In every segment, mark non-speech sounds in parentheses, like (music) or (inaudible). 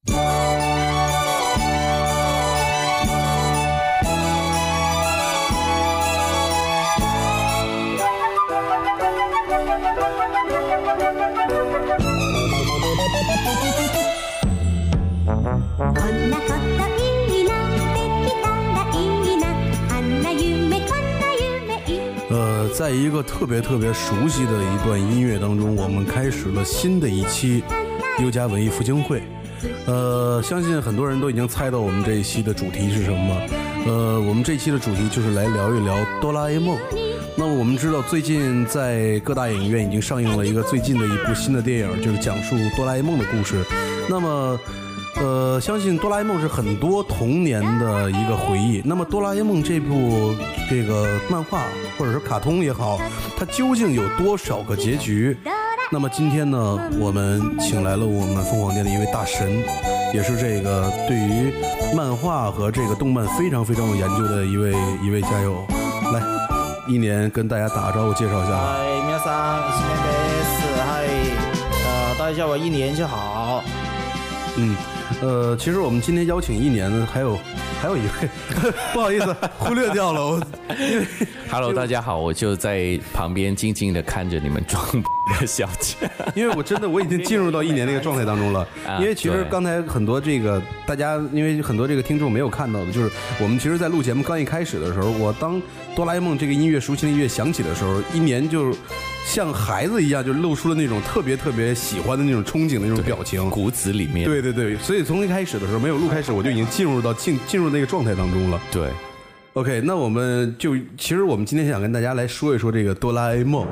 (laughs) 呃，在一个特别特别熟悉的一段音乐当中，我们开始了新的一期优家文艺复兴会。呃，相信很多人都已经猜到我们这一期的主题是什么。呃，我们这一期的主题就是来聊一聊哆啦 A 梦。那么我们知道，最近在各大影院已经上映了一个最近的一部新的电影，就是讲述哆啦 A 梦的故事。那么，呃，相信哆啦 A 梦是很多童年的一个回忆。那么，哆啦 A 梦这部这个漫画或者是卡通也好，它究竟有多少个结局？那么今天呢，我们请来了我们凤凰店的一位大神，也是这个对于漫画和这个动漫非常非常有研究的一位一位加油。来，一年跟大家打个招呼，介绍一下。嗨，皆さん、一年です。嗨，呃，大家叫我一年就好。嗯，呃，其实我们今天邀请一年呢，还有(laughs) 还有一位，不好意思，忽略掉了。我(laughs) 因为 Hello，大家好，我就在旁边静静的看着你们装 的小姐。(laughs) 因为我真的我已经进入到一年那个状态当中了。啊因为其实刚才很多这个大家，因为很多这个听众没有看到的，就是我们其实，在录节目刚一开始的时候，我当哆啦 A 梦这个音乐熟悉的音乐响起的时候，一年就像孩子一样，就露出了那种特别特别喜欢的那种憧憬的那种表情。骨子里面，对对对，所以从一开始的时候，没有录开始，我就已经进入到进进入那个状态当中了。对 OK，那我们就其实我们今天想跟大家来说一说这个哆啦 A 梦。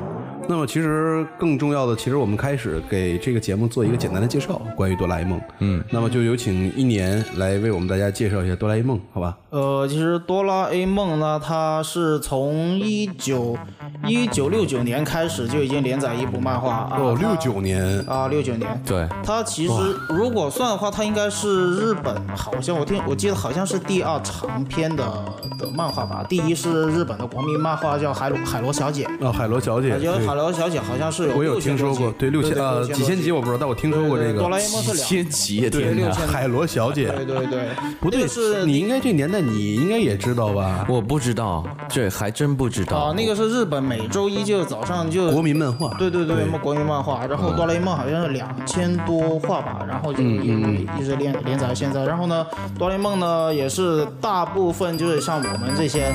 那么其实更重要的，其实我们开始给这个节目做一个简单的介绍，关于哆啦 A 梦。嗯，那么就有请一年来为我们大家介绍一下哆啦 A 梦，好吧？呃，其实哆啦 A 梦呢，它是从一九一九六九年开始就已经连载一部漫画啊。哦，它六九年，啊，六九年。对，它其实如果算的话，它应该是日本，好像我听我记得好像是第二长篇的的漫画吧。第一是日本的国民漫画叫海螺海螺小姐，啊，海螺小姐，我觉得对海螺小姐好像是有我有听说过，对，六千呃几千集我不知道，但我听说过这个哆啦 A 梦是几两千集，对天哪！六千海螺小姐，对对对，不对，是你应该这年代你应该也知道吧？我不知道，这还真不知道。啊，那个是日本每周一就早上就国民漫画，对对对，国民漫画，然后哆啦 A 梦好像是两千多话吧，然后就嗯一一直连连载到现在。然后呢，哆啦 A 梦呢也是大部分就是像我们这些，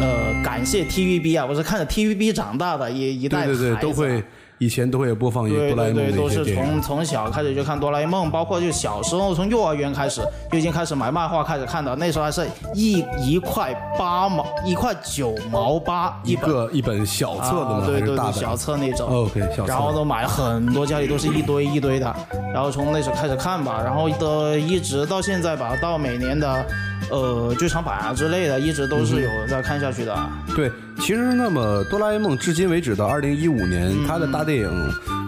呃，感谢 TVB 啊，我是看着 TVB 长大的一一代对对对，孩子都会以前都会有播放哆啦 A 梦对对，都是。从从小开始就看哆啦 A 梦，包括就小时候从幼儿园开始就已经开始买漫画开始看的，那时候还是一一块八毛，一块九毛八一本。个一本小册的嘛？啊、对对对？小册那种。OK，小册然后都买很多，家里都是一堆一堆的。然后从那时候开始看吧，然后的一直到现在吧，到每年的呃剧场版啊之类的，一直都是有在看下去的。对，其实那么哆啦 A 梦至今为止到二零一五年，嗯。它的大电影，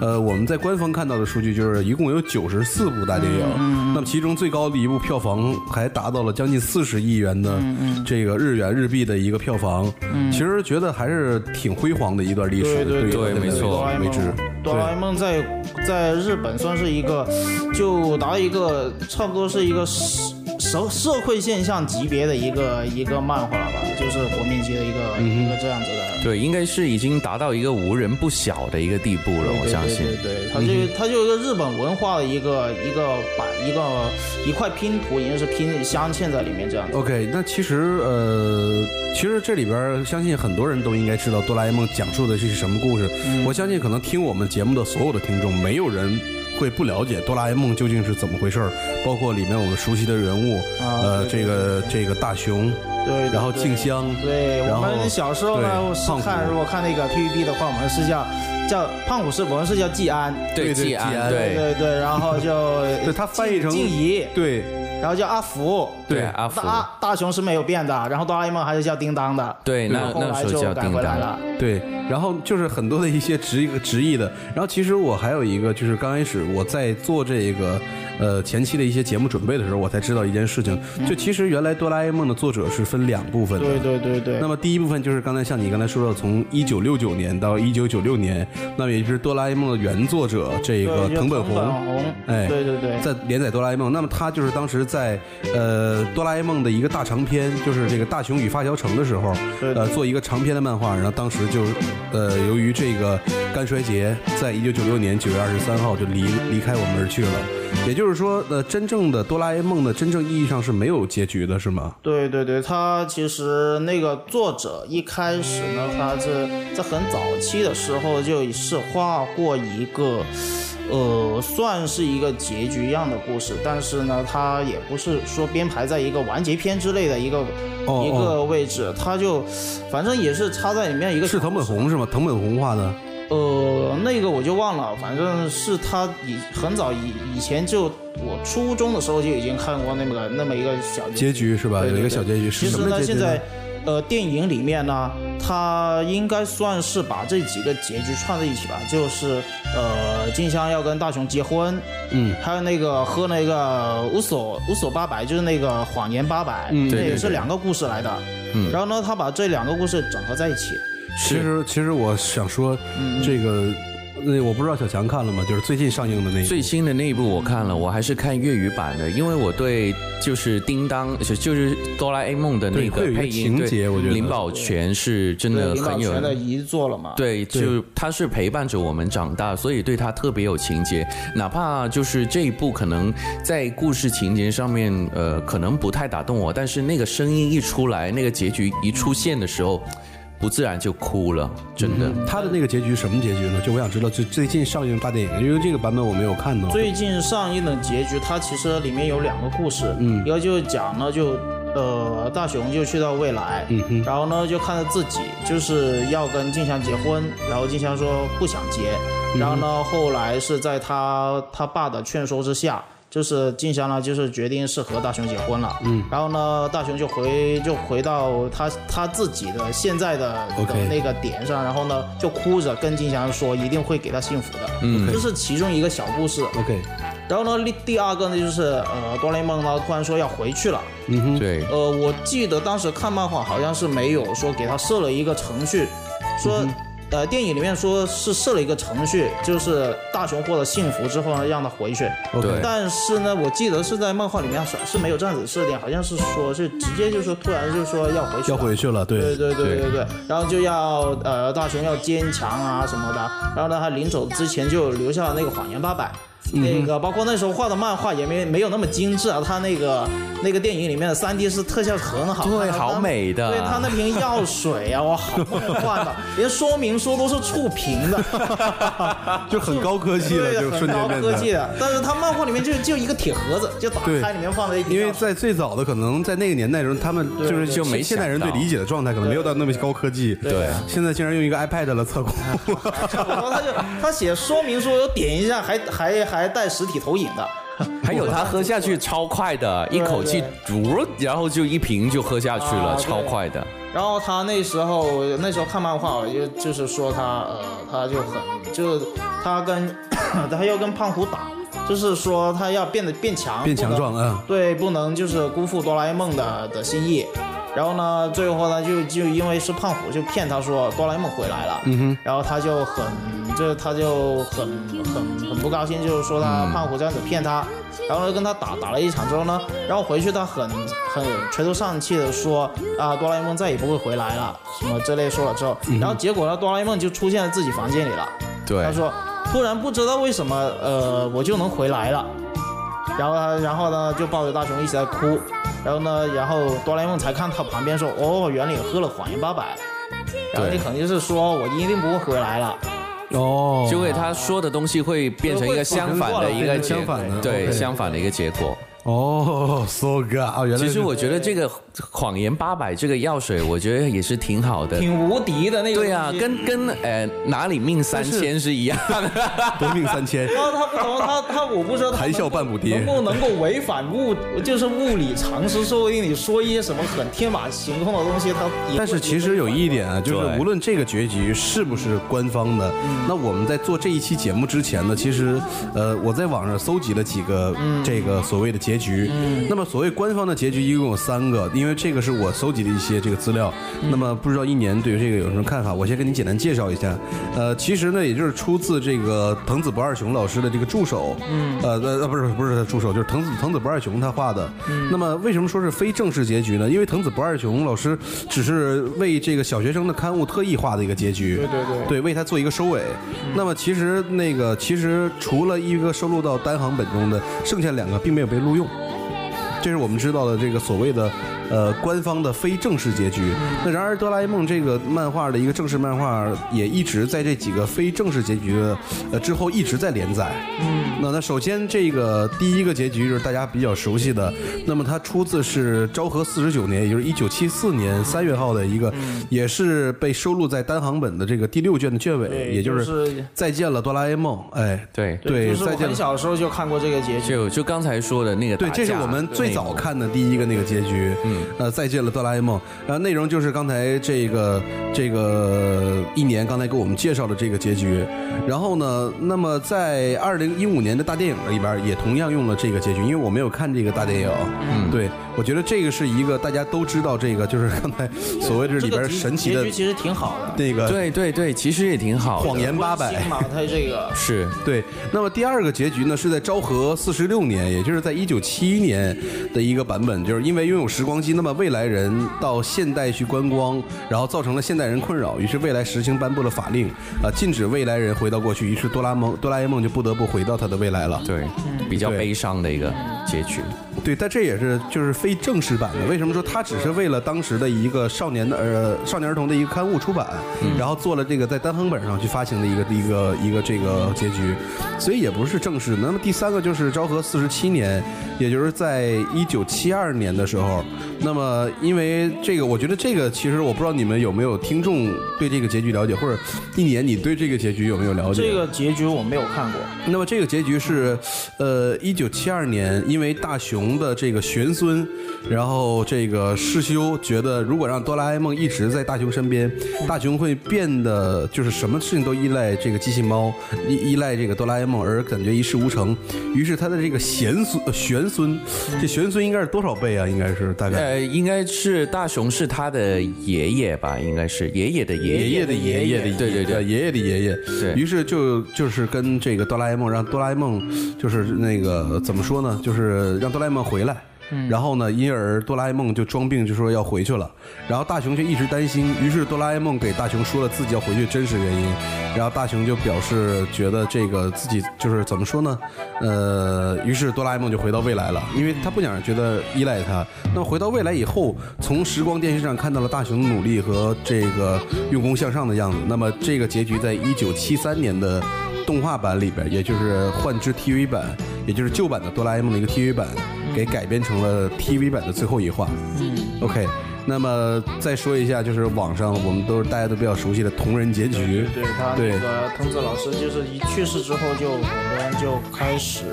呃，我们在官方看到的数据就是一共有九十四部大电影，嗯那么其中最高的一部票房还达到了将近四十亿元的嗯这个日元日币的一个票房，其实觉得还是挺辉煌的一段历史，对对于对没错。哆啦 A 为止梦，，哆啦 A 梦在在日本算是一个，就达到一个差不多是一个社社社会现象级别的一个一个漫画吧，就是国民级的一个、嗯一个这样子的。对，应该是已经达到一个无人不晓的一个地步了，我相信。对对对，它就它就一个日本文化的一个一个版一个一块拼图，已经是拼镶嵌在里面这样子。OK，那其实呃，其实这里边相信很多人都应该知道哆啦 A 梦讲述的是什么故事。我相信可能听我们节目的所有的听众，没有人会不了解哆啦 A 梦究竟是怎么回事儿，包括里面我们熟悉的人物，啊呃，这个这个大雄，对对然后静香，对，然后我们小时候呢对是看，如果看那个 TVB 的话，我们是叫叫胖虎是我们是叫季安，对对季季安安，对对对，然后就 (laughs) 对他翻译成静怡，对然后叫阿福，对对阿福，大大雄是没有变的，然后哆啦 A 梦还是叫叮当的，对，那后来那时候就改叫叮当回来了。。对，然后就是很多的一些直直译的，然后其实我还有一个，就是刚开始我在做这个呃前期的一些节目准备的时候，我才知道一件事情，就其实原来哆啦 A 梦的作者是分两部分的。对对对对。那么第一部分就是刚才像你刚才说的，从一九六九年到一九九六年，那么也就是哆啦 A 梦的原作者这个对藤本弘，哎对对对，在连载哆啦 A 梦。那么他就是当时在呃哆啦 A 梦的一个大长篇，就是这个大雄与发条城的时候，对呃做一个长篇的漫画，然后当时就呃由于这个肝衰竭，在一九九六年九月二十三号就离离开我们而去了。也就是说，呃，真正的哆啦 A 梦的真正意义上是没有结局的，是吗？对对对，他其实那个作者一开始呢，他是在很早期的时候就是画过一个，呃，算是一个结局一样的故事，但是呢，他也不是说编排在一个完结篇之类的一个、哦一个位置，他就反正也是插在里面一个是藤本弘是吗？藤本弘画的。呃，那个我就忘了，反正是他以很早以以前就我初中的时候就已经看过那么个那么一个小结局是吧？对对有一个小结局。是其实呢，什么结局现在呃电影里面呢，他应该算是把这几个结局串在一起吧，就是呃静香要跟大雄结婚，嗯，还有那个喝那个乌索乌索八百，就是那个谎言八百，嗯这是两个故事来的。嗯然后呢，他把这两个故事整合在一起。其实其实我想说，嗯这个那我不知道小强看了吗？就是最近上映的那个。最新的那一部我看了，我还是看粤语版的，因为我对就是叮当，就就是哆啦 A 梦的那对会有一个个配音，情节我觉得林保全是真的林保很有全的遗作了嘛？对，就他是陪伴着我们长大，所以对他特别有情节。哪怕就是这一部可能在故事情节上面，呃，可能不太打动我，但是那个声音一出来，那个结局一出现的时候，不自然就哭了，真的。他的那个结局什么结局呢？就我想知道，最最近上映的大电影，因为这个版本我没有看到。最近上映的结局，它其实里面有两个故事，嗯，一个就是讲呢，就呃大雄就去到未来，嗯哼，然后呢就看到自己就是要跟静香结婚，然后静香说不想结，然后呢后来是在他他爸的劝说之下。就是静香呢，就是决定是和大雄结婚了，嗯，然后呢，大雄就回就回到他他自己的现在的的那个点上，然后呢就哭着跟静香说一定会给他幸福的，嗯，这是其中一个小故事，OK，然后呢，第第二个呢就是呃，哆啦 A 梦呢突然说要回去了。嗯哼。对，呃，我记得当时看漫画好像是没有说给他设了一个程序，说、呃电影里面说是设了一个程序，就是大雄获得幸福之后呢让他回去。但是呢，我记得是在漫画里面是是没有这样子设定，好像是说是直接就说突然就说要回去了。要回去了，对对对对对对，然后就要呃大雄要坚强啊什么的，然后呢他临走之前就留下了那个谎言八百。那个包括那时候画的漫画也没没有那么精致啊，他那个那个电影里面的三 D 是特效很好的，对好美的对他那瓶药水啊，哇，好梦幻的，(laughs) 连说明书都是触屏的，(laughs) 就很高科技了，就很高瞬间变得。科技的。但是他漫画里面就就一个铁盒子，就打开里面放着一瓶因为在最早的可能在那个年代中，他们就是就没现代人对理解的状态，可能没有到那么高科技。对现在竟然用一个 iPad 了测光。然后他就他写说明书，有点一下还还还带实体投影的。(laughs) 还有他喝下去超快的，(laughs) 一口气嘟，然后就一瓶就喝下去了，啊超快的。然后他那时候那时候看漫画，我就就是说他呃，他就很就是他跟 (coughs) 他要跟胖虎打，就是说他要变得变强，变强壮不能嗯对，不能就是辜负哆啦 A 梦的的心意。然后呢，最后呢，就就因为是胖虎，就骗他说哆啦 A 梦回来了，嗯哼，然后他就很，就他就很很很不高兴，就是说他胖虎这样子骗他，然后呢跟他打打了一场之后呢，然后回去他很很垂头丧气的说啊哆啦 A 梦再也不会回来了，什么之类说了之后，然后结果呢哆啦 A 梦就出现在自己房间里了，对。他，说突然不知道为什么呃我就能回来了，然后他然后呢就抱着大雄一直在哭，然后呢然后哆啦 A 梦才看到旁边说哦原来你喝了谎言八百，然后你肯定是说我一定不会回来了，哦，就会他说的东西会变成一个相反的一个结相反的对相反的一个结果。哦，so good 啊，原来其实我觉得这个谎言八百这个药水，我觉得也是挺好的。挺无敌的那个。对啊，跟跟呃哪里命三千是一样的。夺 (laughs) 命三千。他他不同，他他我不知道他谈笑半步跌能不能够违反物就是物理常识，说不定你说一些什么很天马行空的东西，他但是其实有一点啊，就是无论这个结局是不是官方的，那我们在做这一期节目之前呢，其实呃我在网上搜集了几个这个所谓的结局。那么所谓官方的结局一共有三个，因为这个是我搜集的一些这个资料。那么不知道一年对于这个有什么看法？我先跟你简单介绍一下。呃，其实呢，也就是出自这个藤子不二雄老师的这个助手，嗯，呃呃不是不是他助手，就是藤子藤子不二雄他画的。那么为什么说是非正式结局呢？因为藤子不二雄老师只是为这个小学生的刊物特意画的一个结局，对对对对，为他做一个收尾。那么其实那个其实除了一个收录到单行本中的，剩下两个并没有被录用。这是我们知道的这个所谓的呃官方的非正式结局。那然而，哆啦 A 梦这个漫画的一个正式漫画也一直在这几个非正式结局的呃之后一直在连载。嗯，那那首先这个第一个结局就是大家比较熟悉的，那么它出自是昭和四十九年，也就是一九七四年三月号的一个，也是被收录在单行本的这个第六卷的卷尾，也就就是是再见了哆啦 A 梦。哎，对对，就是我再见了很。小的时候就看过这个结局。就就刚才说的那个对，这是我们最早看的第一个那个结局。嗯，呃，再见了哆啦 A 梦。然后内容就是刚才这个这个一年刚才给我们介绍的这个结局。然后呢，那么在二零一五年的大电影里边也同样用了这个结局，因为我没有看这个大电影。嗯，对，我觉得这个是一个大家都知道这个，就是刚才所谓的里边神奇的结局其实挺好的。那个对对对，其实也挺好的。谎言八百他这个 (laughs) 是对，那么第二个结局呢，是在昭和四十六年，也就是在一九七一年的一个版本，就是因为拥有时光机，那么未来人到现代去观光，然后造成了现代人困扰，于是未来实行颁布了法令，啊、禁止未来人回到过去，于是哆啦梦哆啦 A 梦就不得不回到他的未来了。对，比较悲伤的一个结局。对，但这也是就是非正式版的。为什么说它只是为了当时的一个少年的呃少年儿童的一个刊物出版，然后做了这个在单行本上去发行的一个一个一个这个结局，所以也不是正式。那么第三个就是昭和四十七年，也就是在一九七二年的时候，那么因为这个，我觉得这个其实我不知道你们有没有听众对这个结局了解，或者一年你对这个结局有没有了解？这个结局我没有看过。那么这个结局是，呃，一九七二年，因为大雄的这个玄孙，然后这个世修觉得，如果让哆啦 A 梦一直在大雄身边，大雄会变得就是什么事情都依赖这个机器猫，依依赖这个哆啦 A 梦，而感觉一事无成。于是他的这个贤孙、呃玄孙，这玄孙应该是多少倍啊？应该是大概。呃，应该是大雄是他的爷爷吧？应该是爷爷的爷爷爷的爷爷的爷，对对对呃爷爷的爷爷。对于是就就是跟这个哆啦 A 梦，让哆啦 A 梦就是那个怎么说呢？就是让哆啦 A 梦回来。然后呢，因而哆啦 A 梦就装病，就说要回去了。然后大雄却一直担心，于是哆啦 A 梦给大雄说了自己要回去真实原因。然后大雄就表示觉得这个自己就是怎么说呢？呃，于是哆啦 A 梦就回到未来了，因为他不想觉得依赖他。那回到未来以后，从时光电视上看到了大雄的努力和这个用功向上的样子。那么这个结局在一九七三年的动画版里边，也就是幻之 TV 版，也就是旧版的哆啦 A 梦的一个 TV 版，给改编成了 TV 版的最后一话。嗯，OK。那么再说一下，就是网上我们都是大家都比较熟悉的同人结局。对他对那个藤子老师，就是一去世之后，就很多人就开始，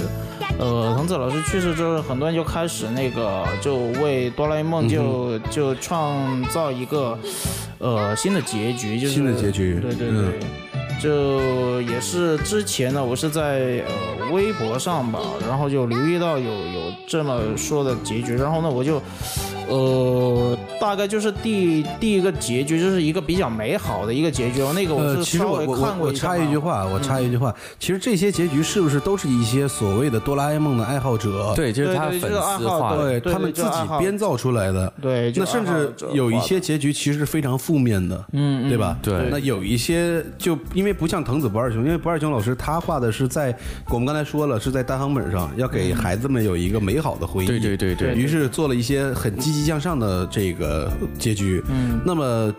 呃，藤子老师去世之后，很多人就开始那个，就为哆啦 A 梦就、就创造一个，呃，新的结局，就是新的结局对对对。嗯就也是之前呢，我是在呃微博上吧，然后就留意到有有这么说的结局，然后呢，我就呃大概就是第第一个结局，就是一个比较美好的一个结局，那个我其实我我插一句话，我插一句话，其实这些结局是不是都是一些所谓的哆啦 A 梦的爱好者？对，就是他粉丝化的。对对他们自己编造出来的。对，就那甚至有一些结局其实是非常负面的，嗯，对吧？对那有一些就因为不像藤子不二雄，因为不二雄老师他画的是在我们刚才说了是在单行本上，要给孩子们有一个美好的回忆。对对对对于是做了一些很积极向上的这个结局。嗯，那么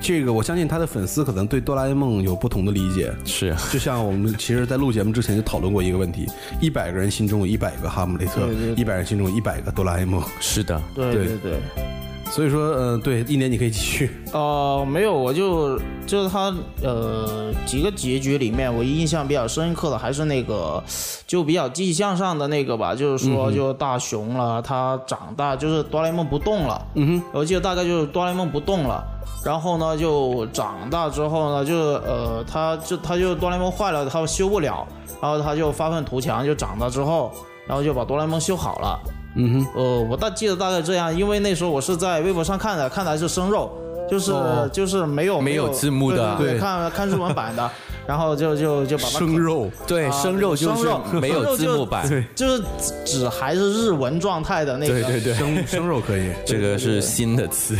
这个我相信他的粉丝可能对哆啦 A 梦有不同的理解。是就像我们其实，在录节目之前就讨论过一个问题：一百个人心中有一百个哈姆雷特一百人心中有一百个哆啦 A 梦。是的，对对对对。所以说，呃，对，一年你可以继续。呃，没有，我就就是他呃几个结局里面，我印象比较深刻的还是那个就比较积极向上的那个吧，就是说就大雄了，他长大就是哆啦 A 梦不动了，嗯哼，我记得大概就是哆啦 A 梦不动了。然后呢，就长大之后呢，就呃，他就他就哆啦 A 梦坏了，他修不了，然后他就发愤图强，就长大之后，然后就把哆啦 A 梦修好了。嗯哼，呃，我大记得大概这样，因为那时候我是在微博上看的，看的还是生肉，就是、哦。就是没有没有字幕的。对对对。看 (laughs) 看日文版的，(laughs) 然后就就就把它生肉，对，啊生肉就是生肉没有字幕版，对。就是只还是日文状态的那个，对对对，生 (laughs) 生肉可以。这个是新的词。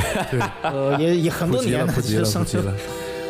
呃，也也很多年了，不急了，其实不急了。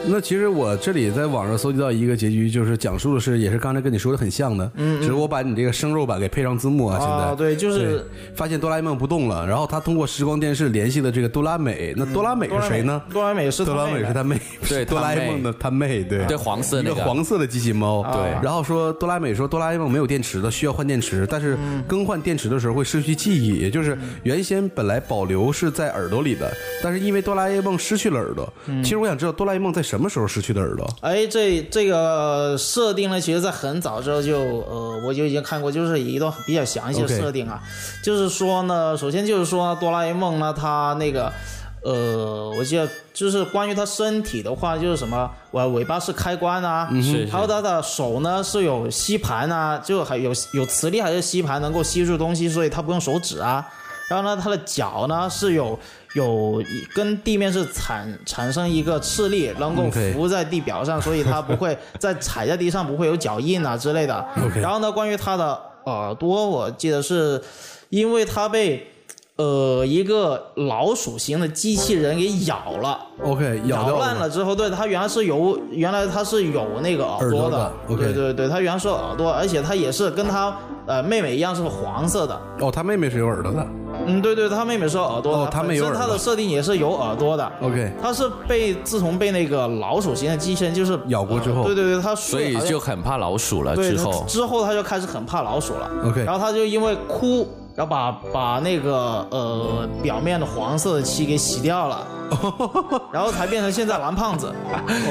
那其实我这里在网上搜集到一个结局，就是讲述的是也是刚才跟你说的很像的，嗯，只是我把你这个生肉版给配上字幕啊，现在啊，对，就是发现哆啦 A 梦不动了，然后他通过时光电视联系了这个哆啦美，那哆啦美是谁呢？哆啦美是哆啦美是他妹，对 (laughs) 哆啦 A 梦的他妹，对。对黄色那个。黄色的机器猫，对然后说哆啦美说哆啦 A 梦没有电池的，需要换电池，但是更换电池的时候会失去记忆，也就是原先本来保留是在耳朵里的，但是因为哆啦 A 梦失去了耳朵，其实我想知道哆啦 A 梦在什么时候失去的耳朵？哎，这这个设定呢，其实在很早之后就呃，我就已经看过，就是一段比较详细的设定啊。就是说呢，首先就是说哆啦 A 梦呢，它那个呃，我记得就是关于它身体的话，就是什么，尾尾巴是开关啊，是还有它的手呢是有吸盘啊，就还有有磁力还是吸盘能够吸住东西，所以它不用手指啊。然后呢，它的脚呢是有有一跟地面是产产生一个斥力，能够浮在地表上，所以它不会在踩在地上不会有脚印啊之类的。(laughs) OK 然后呢，关于它的耳朵，我记得是因为它被呃一个老鼠型的机器人给咬了。OK，咬掉烂了之后，对它原来是有，原来它是有那个耳朵的，朵的对 OK 对对，它原来是有耳朵，而且它也是跟它呃妹妹一样是黄色的，哦，它妹妹是有耳朵的。嗯，对对，他妹妹是有耳朵的，哦他妹有耳朵他的设定也是有耳朵的。OK，他是被自从被那个老鼠型的机器人就是咬过之后呃对对对，他所以就很怕老鼠了。对之后，之后他就开始很怕老鼠了。OK 然后他就因为哭，然后把把那个呃表面的黄色的漆给洗掉了，(laughs) 然后才变成现在蓝胖子。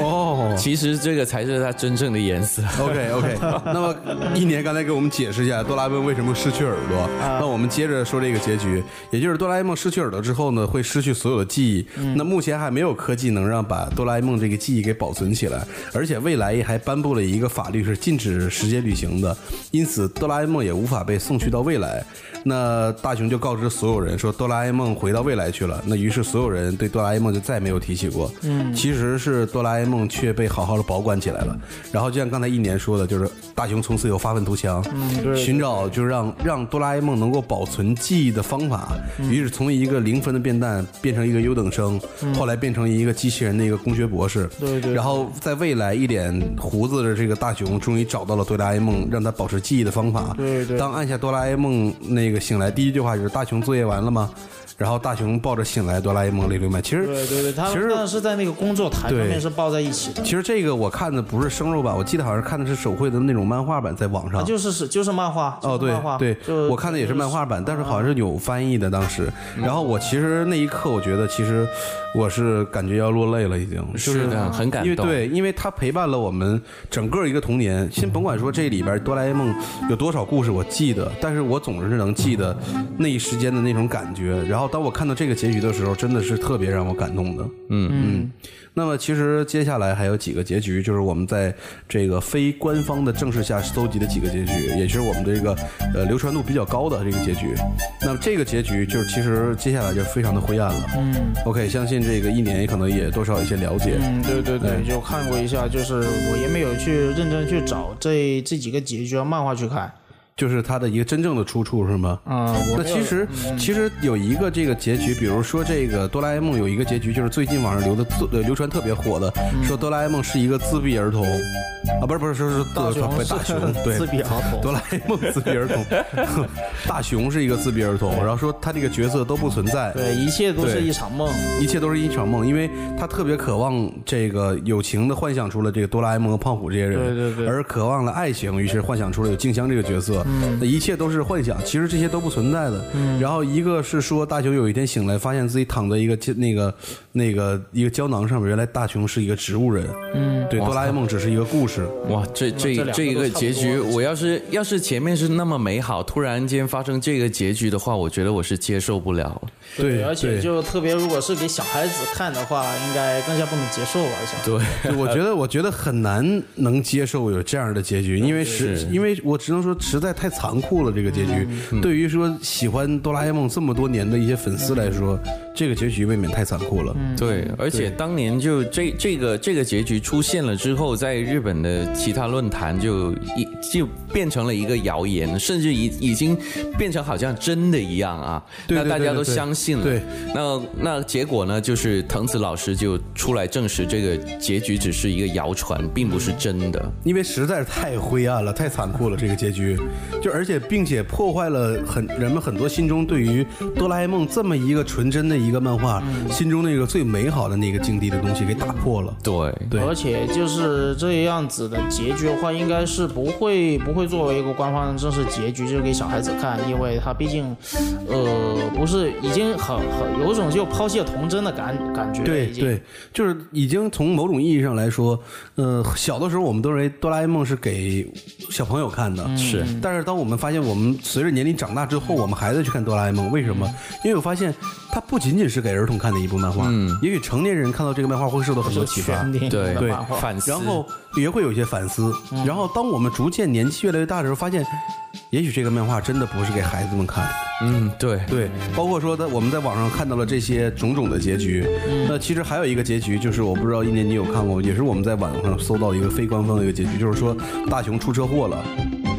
哦其实这个才是它真正的颜色。，OK OK，(laughs) 那么一年刚才给我们解释一下哆啦 A 梦为什么失去耳朵。啊那我们接着说这个结局，也就是哆啦 A 梦失去耳朵之后呢，会失去所有的记忆。嗯那目前还没有科技能让把哆啦 A 梦这个记忆给保存起来，而且未来还颁布了一个法律是禁止时间旅行的，因此哆啦 A 梦也无法被送去到未来。那大雄就告知所有人说哆啦 A 梦回到未来去了。那于是所有人对哆啦 A 梦就再没有提起过。嗯，其实是哆啦 A 梦却被好好的保管起来了。然后就像刚才一年说的，就是大雄从此有发愤图强，嗯寻找就是让让哆啦 A 梦能够保存记忆的方法。于是从一个零分的变蛋变成一个优等生，后来变成一个机器人的一个工学博士。对对然后在未来一脸胡子的这个大雄终于找到了哆啦 A 梦让他保持记忆的方法。对对当按下哆啦 A 梦那个醒来，第一句话就是大雄作业完了吗？然后大雄抱着醒来哆啦 A 梦泪流满。其实对对对，他其实是在那个工作台上面是抱在一起的。其实这个我看的不是生肉版，我记得好像看的是手绘的那种漫画版，在网上。啊，就是是就是漫画，哦，对对，我看的也是漫画版，但是好像是有翻译的当时。然后我其实那一刻，我觉得其实我是感觉要落泪了，已经。就是的，很感动。因为对，因为它陪伴了我们整个一个童年。先甭管说这里边哆啦 A 梦有多少故事我记得，但是我总是能记得那一时间的那种感觉。然后当我看到这个结局的时候，真的是特别让我感动的。嗯嗯。那么其实接下来还有几个结局，就是我们在这个非官方的正式下搜集的几个结局，也是我们这个呃流传度比较高的这个结局。那么这个结局就是其实接下来就非常的灰暗了。嗯，OK，相信这个一年也可能也多少有一些了解。嗯，对对对，对就看过一下，就是我也没有去认真去找这这几个结局的漫画去看，就是它的一个真正的出处是吗？啊，我那其实其实有一个这个结局，比如说这个哆啦 A 梦有一个结局，就是最近网上流的呃流传特别火的，说哆啦 A 梦是一个自闭儿童。啊，不是不是说是大雄不是大雄 (laughs) 对。自闭儿童。哆啦 A 梦自闭儿童，(laughs) 大雄是一个自闭儿童，然后说他这个角色都不存在，对，一切都是一场梦。一切都是一场梦，因为他特别渴望这个友情的幻想出了这个哆啦 A 梦和胖虎这些人，对对对。而渴望了爱情，于是幻想出了有静香这个角色，嗯那一切都是幻想，其实这些都不存在的。然后一个是说大雄有一天醒来，发现自己躺在一个那个那个一个胶囊上面，原来大雄是一个植物人，嗯，对，哆啦 A 梦只是一个故事，哇，这这这一个结局，我要是要是前面是那么美好，突然间发生这个结局的话，我觉得我是接受不了。对，而且就特别，如果是给小孩子看的话，应该更加不能接受吧？想对，我觉得，我觉得很难能接受有这样的结局，因为是，因为我只能说实在太残酷了。这个结局，对于说喜欢哆啦 A 梦这么多年的一些粉丝来说，这个结局未免太残酷了。对，而且当年就这这个这个结局出现了之后，在日本的其他论坛就一就变成了一个谣言，甚至已已经变成好像真的一样啊。对对那大家都对对相信了。对，那那结果呢，就是藤子老师就出来证实这个结局只是一个谣传，并不是真的。因为实在是太灰暗了，太残酷了，这个结局，就而且并且破坏了很人们很多心中对于哆啦 A 梦这么一个纯真的一个漫画，心中那个最美好的那个境地的东西给打破了。对，对。而且就是这样子的结局的话，应该是不会不会作为一个官方的正式结局，就是给小孩子看，因为他毕竟，呃，不是已经很很有一种就抛弃了童真的感感觉对对，就是已经从某种意义上来说，呃，小的时候我们都认为哆啦 A 梦是给小朋友看的，是。但是当我们发现我们随着年龄长大之后，我们还在去看哆啦 A 梦，为什么？因为我发现它不仅仅仅是给儿童看的一部漫画，嗯，也许成年人看到这个漫画会受到很多启发。对对。然后也会有一些反思，然后当我们逐渐年纪越来越大的时候，发现，也许这个漫画真的不是给孩子们看。的，嗯，对，对，包括说在我们在网上看到了这些种种的结局，那其实还有一个结局，就是我不知道一年你有看过，也是我们在网上搜到一个非官方的一个结局，就是说大雄出车祸了。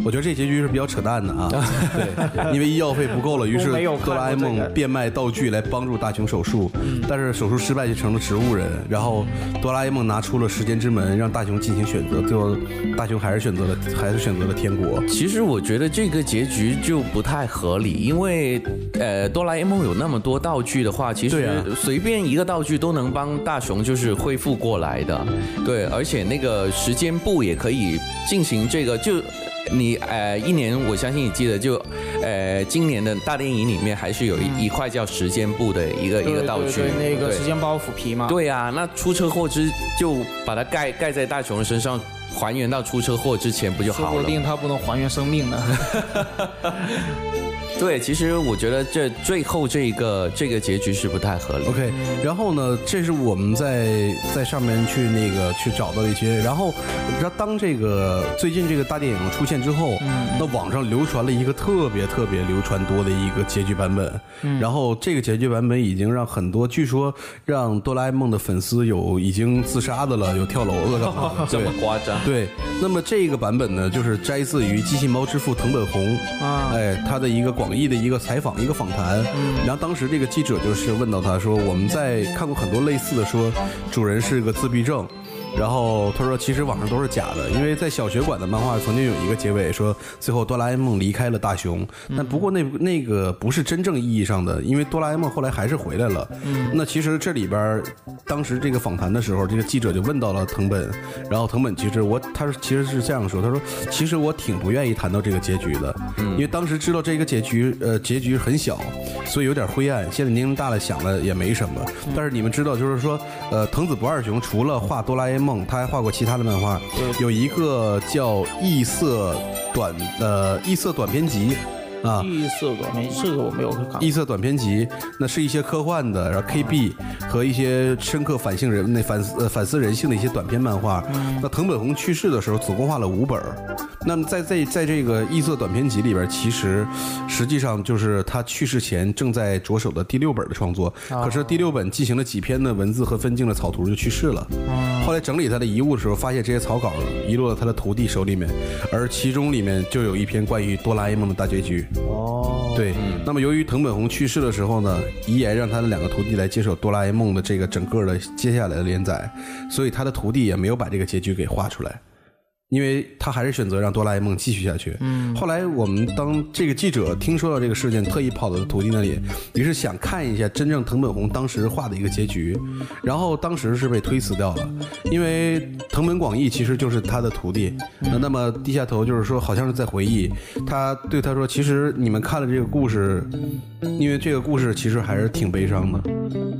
我觉得这结局是比较扯淡的啊，(laughs) 对，因为医药费不够了，于是哆啦 A 梦变卖道具来帮助大雄手术，但是手术失败就成了植物人，然后哆啦 A 梦拿出了时间之门，让大雄进行选择，最后大雄还是选择了还是选择了天国。其实我觉得这个结局就不太合理，因为呃，哆啦 A 梦有那么多道具的话，其实随便一个道具都能帮大雄就是恢复过来的。对，而且那个时间布也可以进行这个就。你呃，一年我相信你记得就，呃，今年的大电影里面还是有一、一块叫时间布的一个一个道具，对那个时间包袱皮嘛。对啊、那出车祸之就把它盖盖在大雄身上，还原到出车祸之前不就好了说不？定它不能还原生命呢。(laughs) 对，其实我觉得这最后这一个这个结局是不太合理。OK，然后呢，这是我们在在上面去那个去找到的一些，然后你知道，当这个最近这个大电影出现之后，那网上流传了一个特别特别流传多的一个结局版本，然后这个结局版本已经让很多，据说让哆啦 A 梦的粉丝有已经自杀的了，有跳楼的了，(laughs) 这么对。夸张？对，那么这个版本呢，就是摘自于机器猫之父藤本弘啊哎，他的一个广义的一个采访，一个访谈。然后当时这个记者就是问到他说，我们在看过很多类似的说，主人是个自闭症。然后他说，其实网上都是假的，因为在小学馆的漫画曾经有一个结尾说，最后哆啦 A 梦离开了大雄，但不过那那个不是真正意义上的，因为哆啦 A 梦后来还是回来了。那其实这里边当时这个访谈的时候，这个记者就问到了藤本，然后藤本其实我他是其实是这样说，他说其实我挺不愿意谈到这个结局的，因为当时知道这个结局呃结局很小，所以有点灰暗。现在年龄大了想了也没什么，但是你们知道就是说呃藤子不二雄除了画哆啦 A 梦，他还画过其他的漫画，有一个叫异色短呃异色短篇集。啊，异色短篇，这个我没有看。异色短篇集，那是一些科幻的，然后 KB 和一些深刻反性人那反思呃反思人性的一些短篇漫画。那藤本弘去世的时候，总共画了五本儿，那么在在在这个异色短篇集里边，其实实际上就是他去世前正在着手的第六本的创作，可是第六本进行了几篇的文字和分镜的草图就去世了。后来整理他的遗物的时候，发现这些草稿遗落到他的徒弟手里面，而其中里面就有一篇关于哆啦 A 梦的大结局。哦，对，那么由于藤本弘去世的时候呢，遗言让他的两个徒弟来接手哆啦 A 梦的这个整个的接下来的连载，所以他的徒弟也没有把这个结局给画出来。因为他还是选择让哆啦 A 梦继续下去。嗯，后来我们当这个记者听说了这个事件，特意跑到徒弟那里，于是想看一下真正藤本弘当时画的一个结局，然后当时是被推辞掉了，因为藤本广义其实就是他的徒弟。呃那么低下头就是说，好像是在回忆，他对他说，其实你们看了这个故事，因为这个故事其实还是挺悲伤的。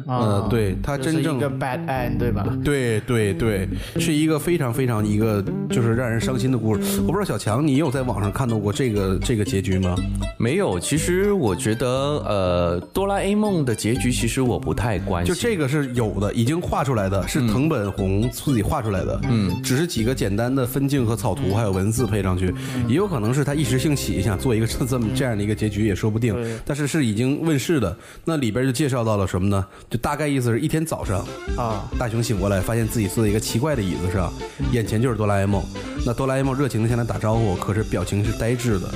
呃，对他真正就是一个 bad end 对吧？对对对，是一个非常非常一个就是让人伤心的故事。我不知道小强，你有在网上看到过这个这个结局吗？没有，其实我觉得，呃，哆啦 A 梦的结局其实我不太关心。就这个是有的，已经画出来的，是藤本弘自己画出来的。嗯，只是几个简单的分镜和草图，还有文字配上去，也有可能是他一时兴起想做一个这 (laughs) 这么这样的一个结局，也说不定。但是是已经问世的，那里边就介绍到了什么呢？就大概意思是一天早上，啊，大雄醒过来，发现自己坐在一个奇怪的椅子上，眼前就是哆啦 A 梦。那哆啦 A 梦热情地向他打招呼，可是表情是呆滞的。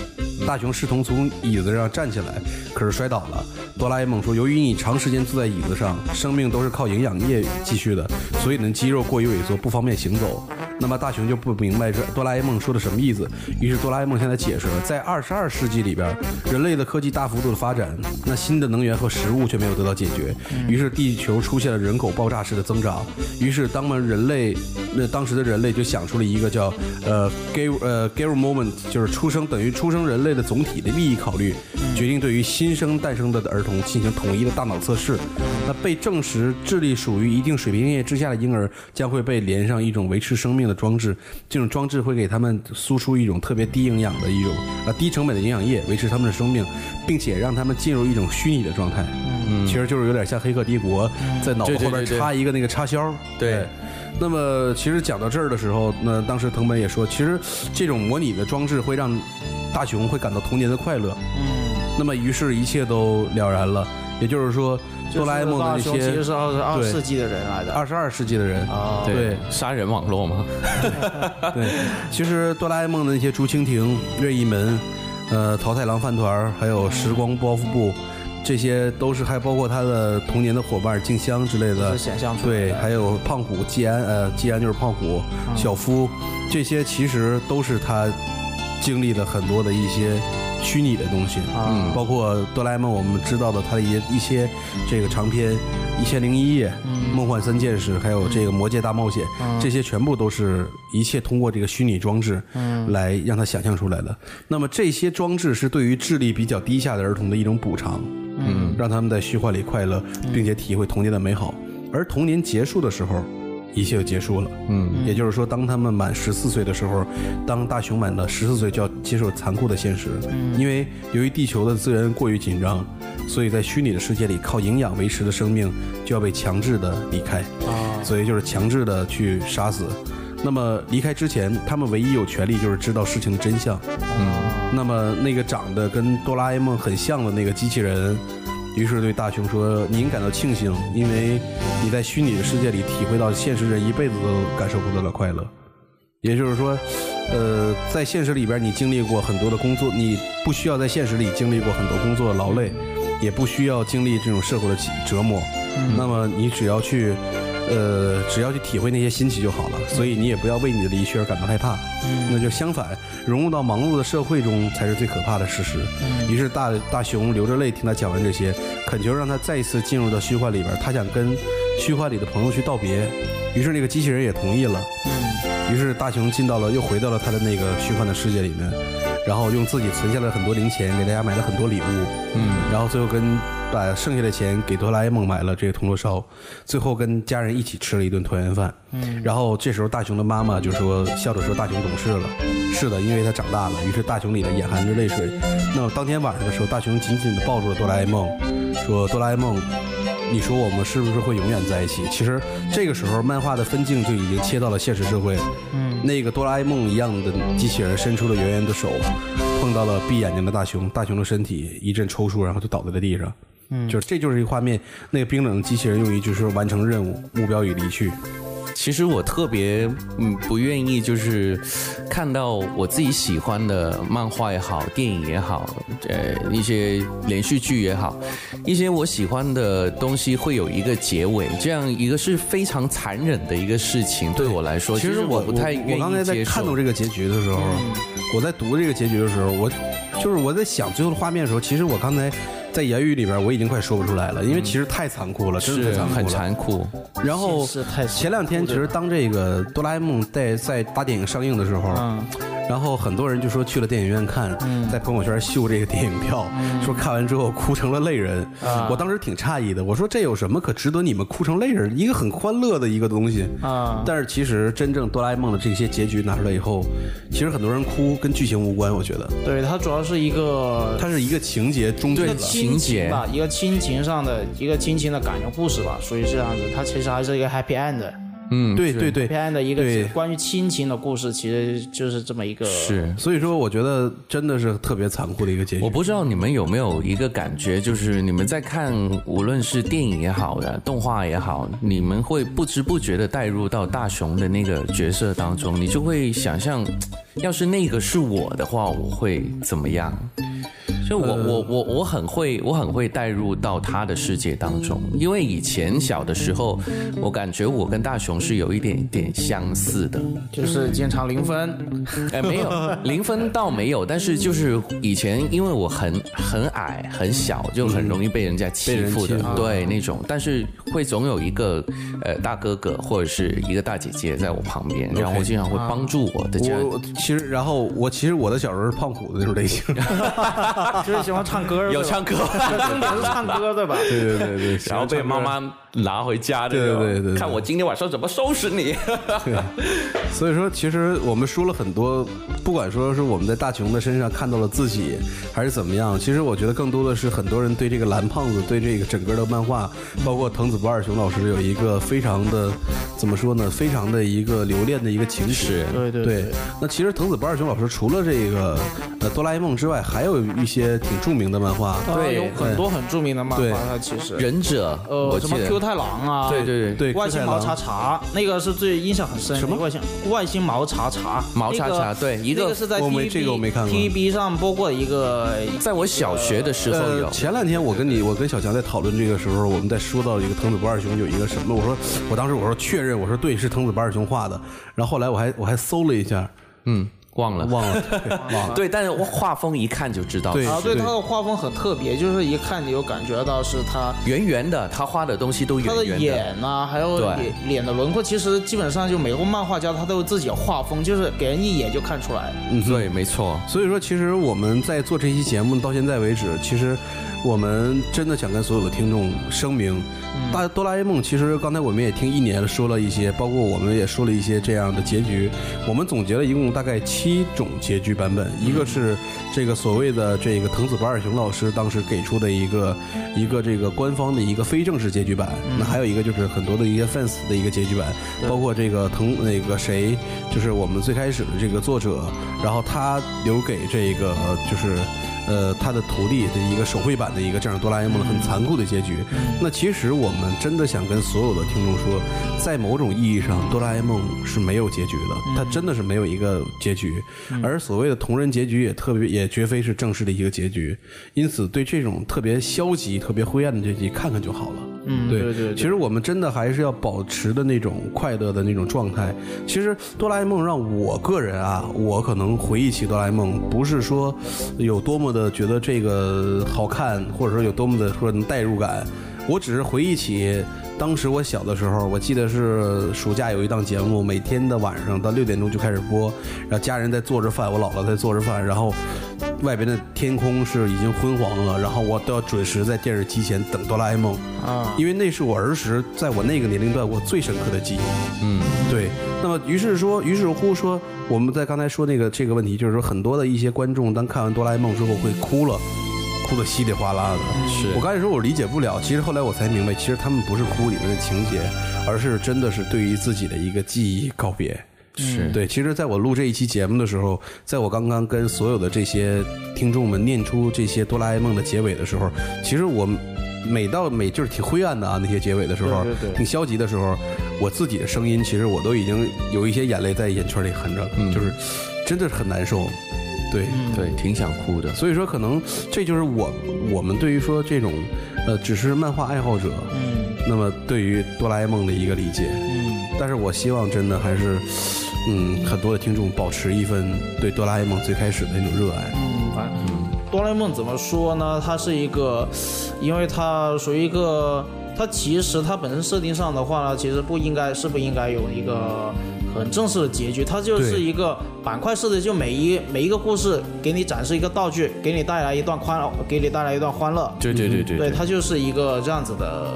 大雄试图从椅子上站起来，可是摔倒了。哆啦 A 梦说：“由于你长时间坐在椅子上，生命都是靠营养液继续的，所以你的肌肉过于萎缩，不方便行走。”那么大雄就不明白这哆啦 A 梦说的什么意思，于是哆啦 A 梦向他解释了，在二十二世纪里边，人类的科技大幅度的发展，那新的能源和食物却没有得到解决，于是地球出现了人口爆炸式的增长。于是当们人类，那当时的人类就想出了一个叫呃 g a r 呃 g a r moment，就是出生等于出生人类的总体的利益考虑，决定对于新生诞生的儿童进行统一的大脑测试。那被证实智力属于一定水平线之下的婴儿将会被连上一种维持生命的装置，这种装置会给他们输出一种特别低营养的一种啊低成本的营养液，维持他们的生命，并且让他们进入一种虚拟的状态。嗯，其实就是有点像《黑客帝国》在脑子后边对对对对插一个那个插销。对那么其实讲到这儿的时候，那当时藤本也说，其实这种模拟的装置会让大雄会感到童年的快乐。嗯，那么于是，一切都了然了。也就是说，哆啦 A 梦的那些其些实是二十二世纪的人来的。二十二世纪的人，啊，对杀人网络吗？(laughs) 对，其实哆啦 A 梦的那些竹蜻蜓、任意门、呃桃太郎饭团，还有时光包袱布，这些都是还包括他的童年的伙伴静香之类的是，想象出来的。对，还有胖虎季安，呃，季安就是胖虎，小夫，这些其实都是他经历了很多的一些虚拟的东西，啊，包括哆啦 A 梦我们知道的他的一一些这个长篇《一千零一夜》嗯。梦幻三件事》，还有这个《魔界大冒险》，这些全部都是一切通过这个虚拟装置嗯。来让他想象出来的。那么这些装置是对于智力比较低下的儿童的一种补偿，嗯，让他们在虚幻里快乐，并且体会童年的美好。而童年结束的时候，一切就结束了。嗯，也就是说，当他们满十四岁的时候，当大雄满了十四岁，就要接受残酷的现实。因为由于地球的资源过于紧张，所以在虚拟的世界里，靠营养维持的生命就要被强制的离开。啊，所以就是强制的去杀死。那么离开之前，他们唯一有权利就是知道事情的真相。嗯，那么那个长得跟哆啦 A 梦很像的那个机器人，于是对大雄说：“您感到庆幸，因为你在虚拟的世界里体会到现实人一辈子都感受不到的快乐。”也就是说，呃，在现实里边你经历过很多的工作，你不需要在现实里经历过很多工作的劳累，也不需要经历这种社会的折磨。那么你只要去。呃，只要去体会那些新奇就好了，所以你也不要为你的离去而感到害怕。那就相反，融入到忙碌的社会中才是最可怕的事实。于是大大熊流着泪听他讲完这些，恳求让他再一次进入到虚幻里边，他想跟虚幻里的朋友去道别。于是那个机器人也同意了。于是大熊进到了，又回到了他的那个虚幻的世界里面，然后用自己存下了很多零钱给大家买了很多礼物。嗯，然后最后跟把剩下的钱给哆啦 A 梦买了这个铜锣烧，最后跟家人一起吃了一顿团圆饭。嗯，然后这时候大雄的妈妈就说笑着说大雄懂事了，是的，因为他长大了。于是大雄里呢眼含着泪水。那么当天晚上的时候，大雄紧紧地抱住了哆啦 A 梦，说哆啦 A 梦，你说我们是不是会永远在一起？其实这个时候漫画的分镜就已经切到了现实社会。嗯，那个哆啦 A 梦一样的机器人伸出了圆圆的手，碰到了闭眼睛的大雄，大雄的身体一阵抽搐，然后就倒在了地上。嗯，就是这就是一个画面，那个冰冷的机器人用于就是完成任务，目标已离去。其实我特别嗯不愿意，就是看到我自己喜欢的漫画也好，电影也好，呃一些连续剧也好，一些我喜欢的东西会有一个结尾，这样一个是非常残忍的一个事情，对我来说，其实我不太愿我刚才在。看到这个结局的时候，我在读这个结局的时候，我就是我在想最后的画面的时候，其实我刚才在言语里边我已经快说不出来了，因为其实太残酷了，真的很太残酷了。残酷，然后现实太残酷。前两天其实当这个哆啦 A 梦在在大电影上映的时候，嗯然后很多人就说去了电影院看，在朋友圈秀这个电影票，说看完之后哭成了泪人。啊我当时挺诧异的，我说这有什么可值得你们哭成泪人？一个很欢乐的一个东西。啊，但是其实真正哆啦 A 梦的这些结局拿出来以后，其实很多人哭跟剧情无关，我觉得对，它主要是一个它是一个情节终结了。一个亲情节吧，一个亲情上的一个亲情的感人故事吧，属于这样子。它其实还是一个 happy end。嗯，对对对一个关于亲情的故事，其实就是这么一个。是。所以说，我觉得真的是特别残酷的一个结局。我不知道你们有没有一个感觉，就是你们在看无论是电影也好的，动画也好，你们会不知不觉的带入到大雄的那个角色当中，你就会想象，要是那个是我的话，我会怎么样？就我我我我很会我很会带入到他的世界当中，因为以前小的时候，我感觉我跟大雄是有一点点相似的，就是经常零分，哎，没有零分倒没有，但是就是以前因为我很很矮很小，就很容易被人家欺负的，对那种，但是会总有一个呃大哥哥或者是一个大姐姐在我旁边，然后经常会帮助我的这样。我我其实，然后我其实我的小时候是胖虎的那种类型。(laughs) 就是喜欢唱歌，有唱歌，(laughs) 重点是唱歌，对吧？对对对对，然后被妈妈拿回家的，对对对对对。看我今天晚上怎么收拾你。(laughs) 所以说，其实我们说了很多，不管说是我们在大熊的身上看到了自己，还是怎么样，其实我觉得更多的是很多人对这个蓝胖子，对这个整个的漫画，包括藤子不二雄老师有一个非常的怎么说呢，非常的一个留恋的一个情史。对对对，那其实藤子不二雄老师除了这个呃哆啦 A 梦之外，还有一些挺著名的漫画。对。有很多很著名的漫画，它其实。忍者，呃什么我记太郎啊，对对对对，外星毛茶茶那个是最印象很深。什么外星外星毛茶茶？毛茶茶对一个那个是在我没 TVB 这个我没看过 TVB 上播过的一个，在我小学的时候有呃，。前两天我跟你，我跟小强在讨论这个时候，我们在说到一个藤子不二雄有一个什么，我说我当时我说确认，我说对，是藤子不二雄画的。然后后来我还我还搜了一下，嗯，忘了。忘了，(laughs) 对忘了。对，但是画风一看就知道，对啊，对他的画风很特别，就是一看你就感觉到是他圆圆的，他画的东西都他的圆圆的。眼呐、还有对脸脸的轮廓，其实基本上就每个漫画家他都有自己的画风，就是给人一眼就看出来。嗯对，没错。所以说，其实我们在做这期节目到现在为止，其实我们真的想跟所有的听众声明，大哆啦 A 梦其实刚才我们也听一年说了一些，包括我们也说了一些这样的结局。我们总结了一共大概七种结局版本，一个是这个所谓的这个藤子不二雄老师当时给出的一个一个这个官方的一个非正式结局版，那还有一个就是很多的一些 fans 的一个结局版，包括这个藤那个谁，就是我们最开始的这个作者，然后他留给这个呃就是。呃，他的徒弟的一个手绘版的一个这样哆啦 A 梦的很残酷的结局。那其实我们真的想跟所有的听众说，在某种意义上，哆啦 A 梦是没有结局的，它真的是没有一个结局。而所谓的同人结局也特别也绝非是正式的一个结局。因此，对这种特别消极、特别灰暗的结局，看看就好了。嗯，对对对，其实我们真的还是要保持的那种快乐的那种状态。其实哆啦 A 梦让我个人啊，我可能回忆起哆啦 A 梦，不是说有多么的觉得这个好看，或者说有多么的说能代入感，我只是回忆起。当时我小的时候，我记得是暑假有一档节目，每天的晚上到六点钟就开始播，然后家人在做着饭，我姥姥在做着饭，然后外边的天空是已经昏黄了，然后我都要准时在电视机前等哆啦 A 梦。啊，因为那是我儿时在我那个年龄段我最深刻的记忆。嗯，对。那么于是说，于是乎说，我们在刚才说那个这个问题，就是说很多的一些观众当看完哆啦 A 梦之后会哭了，哭得稀里哗啦的。是我刚才说我理解不了，其实后来我才明白，其实他们不是哭里面的情节，而是真的是对于自己的一个记忆告别。是对，其实在我录这一期节目的时候，在我刚刚跟所有的这些听众们念出这些哆啦 A 梦的结尾的时候，其实我每到每就是挺灰暗的啊，那些结尾的时候，对对对挺消极的时候，我自己的声音其实我都已经有一些眼泪在眼圈里含着，就是真的是很难受。对，对，挺想哭的。所以说可能这就是我我们对于说这种呃只是漫画爱好者，嗯那么对于哆啦 A 梦的一个理解。嗯，但是我希望真的还是，嗯，很多的听众保持一份对哆啦 A 梦最开始的那种热爱。嗯，反哆啦 A 梦怎么说呢？它是一个，因为它属于一个，它其实它本身设定上的话呢，其实不应该是不应该有一个很正式的结局，它就是一个板块式的，就每一每一个故事给你展示一个道具，给你带来一段欢乐，给你带来一段欢乐。对对对对对，它就是一个这样子的，呃，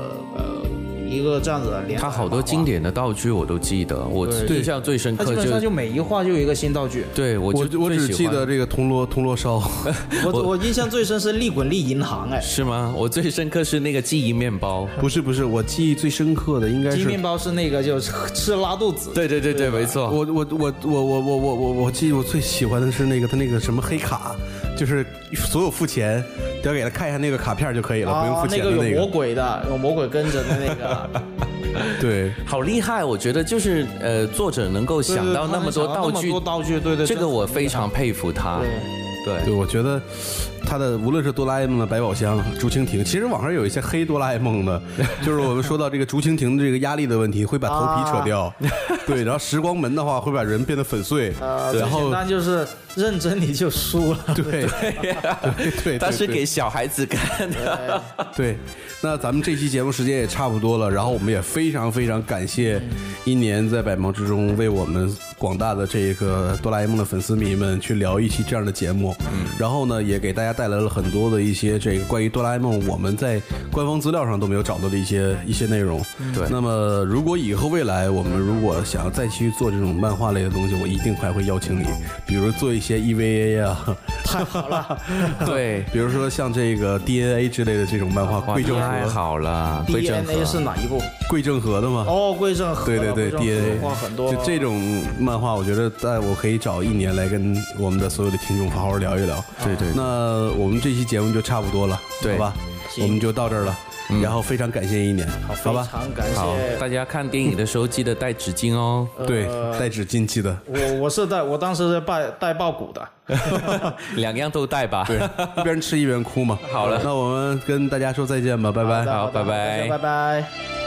一个这样子的连载他好多经典的道具我都记得，我对印象最深刻它基本上就每一话就有一个新道具。对我就我我只记得这个铜锣铜锣烧，(laughs) 我我印象最深是利滚利银行，哎，是吗？我最深刻是那个记忆面包。不是不是，我记忆最深刻的应该是记忆面包是那个就是 (laughs) 吃拉肚子。对对对对，没错。我我我我我我我我我记我最喜欢的是那个他那个什么黑卡，就是所有付钱都要给他看一下那个卡片就可以了，不用付啊，那个有钱的那个。魔鬼的，有魔鬼跟着的那个，(laughs) 对，好厉害！我觉得就是呃，作者能够想到那么多道具道具，对对，这个我非常佩服他。对。对对，我觉得他的无论是哆啦 A 梦的百宝箱、竹蜻蜓，其实网上有一些黑哆啦 A 梦的，(laughs) 就是我们说到这个竹蜻蜓的这个压力的问题，会把头皮扯掉，(laughs) 对，然后时光门的话会把人变得粉碎，呃，然后那就是认真你就输了。(laughs) 对。对。对，他是给小孩子看的。对，那咱们这期节目时间也差不多了，然后我们也非常非常感谢一年在百忙之中为我们广大的这个哆啦 A 梦的粉丝迷们去聊一期这样的节目，嗯，然后呢，也给大家带来了很多的一些这个关于哆啦 A 梦我们在官方资料上都没有找到的一些一些内容。对。那么如果以后未来我们如果想要再去做这种漫画类的东西，我一定还会邀请你，比如做一些 EVA 啊，太好了。(laughs) 对，比如说像这个 DNA 之类的这种漫画，哇贵正太和好了，贵正和，DNA 是哪一部？贵正和的吗。哦，贵正和对对对，DNA 哇很多。就这种漫画，我觉得在我可以找一年来跟我们的所有的听众好好聊一聊。对对那我们这期节目就差不多了，对好吧？行我们就到这儿了。然后非常感谢一年，好非吧？常感好，谢。大家看电影的时候记得带纸巾哦。对，呃带纸巾记得。我我是带，我当时是带带爆谷的。(laughs) 两样都带吧。对，一边吃一边哭嘛。好了那我们跟大家说再见吧，拜拜。好拜拜拜拜。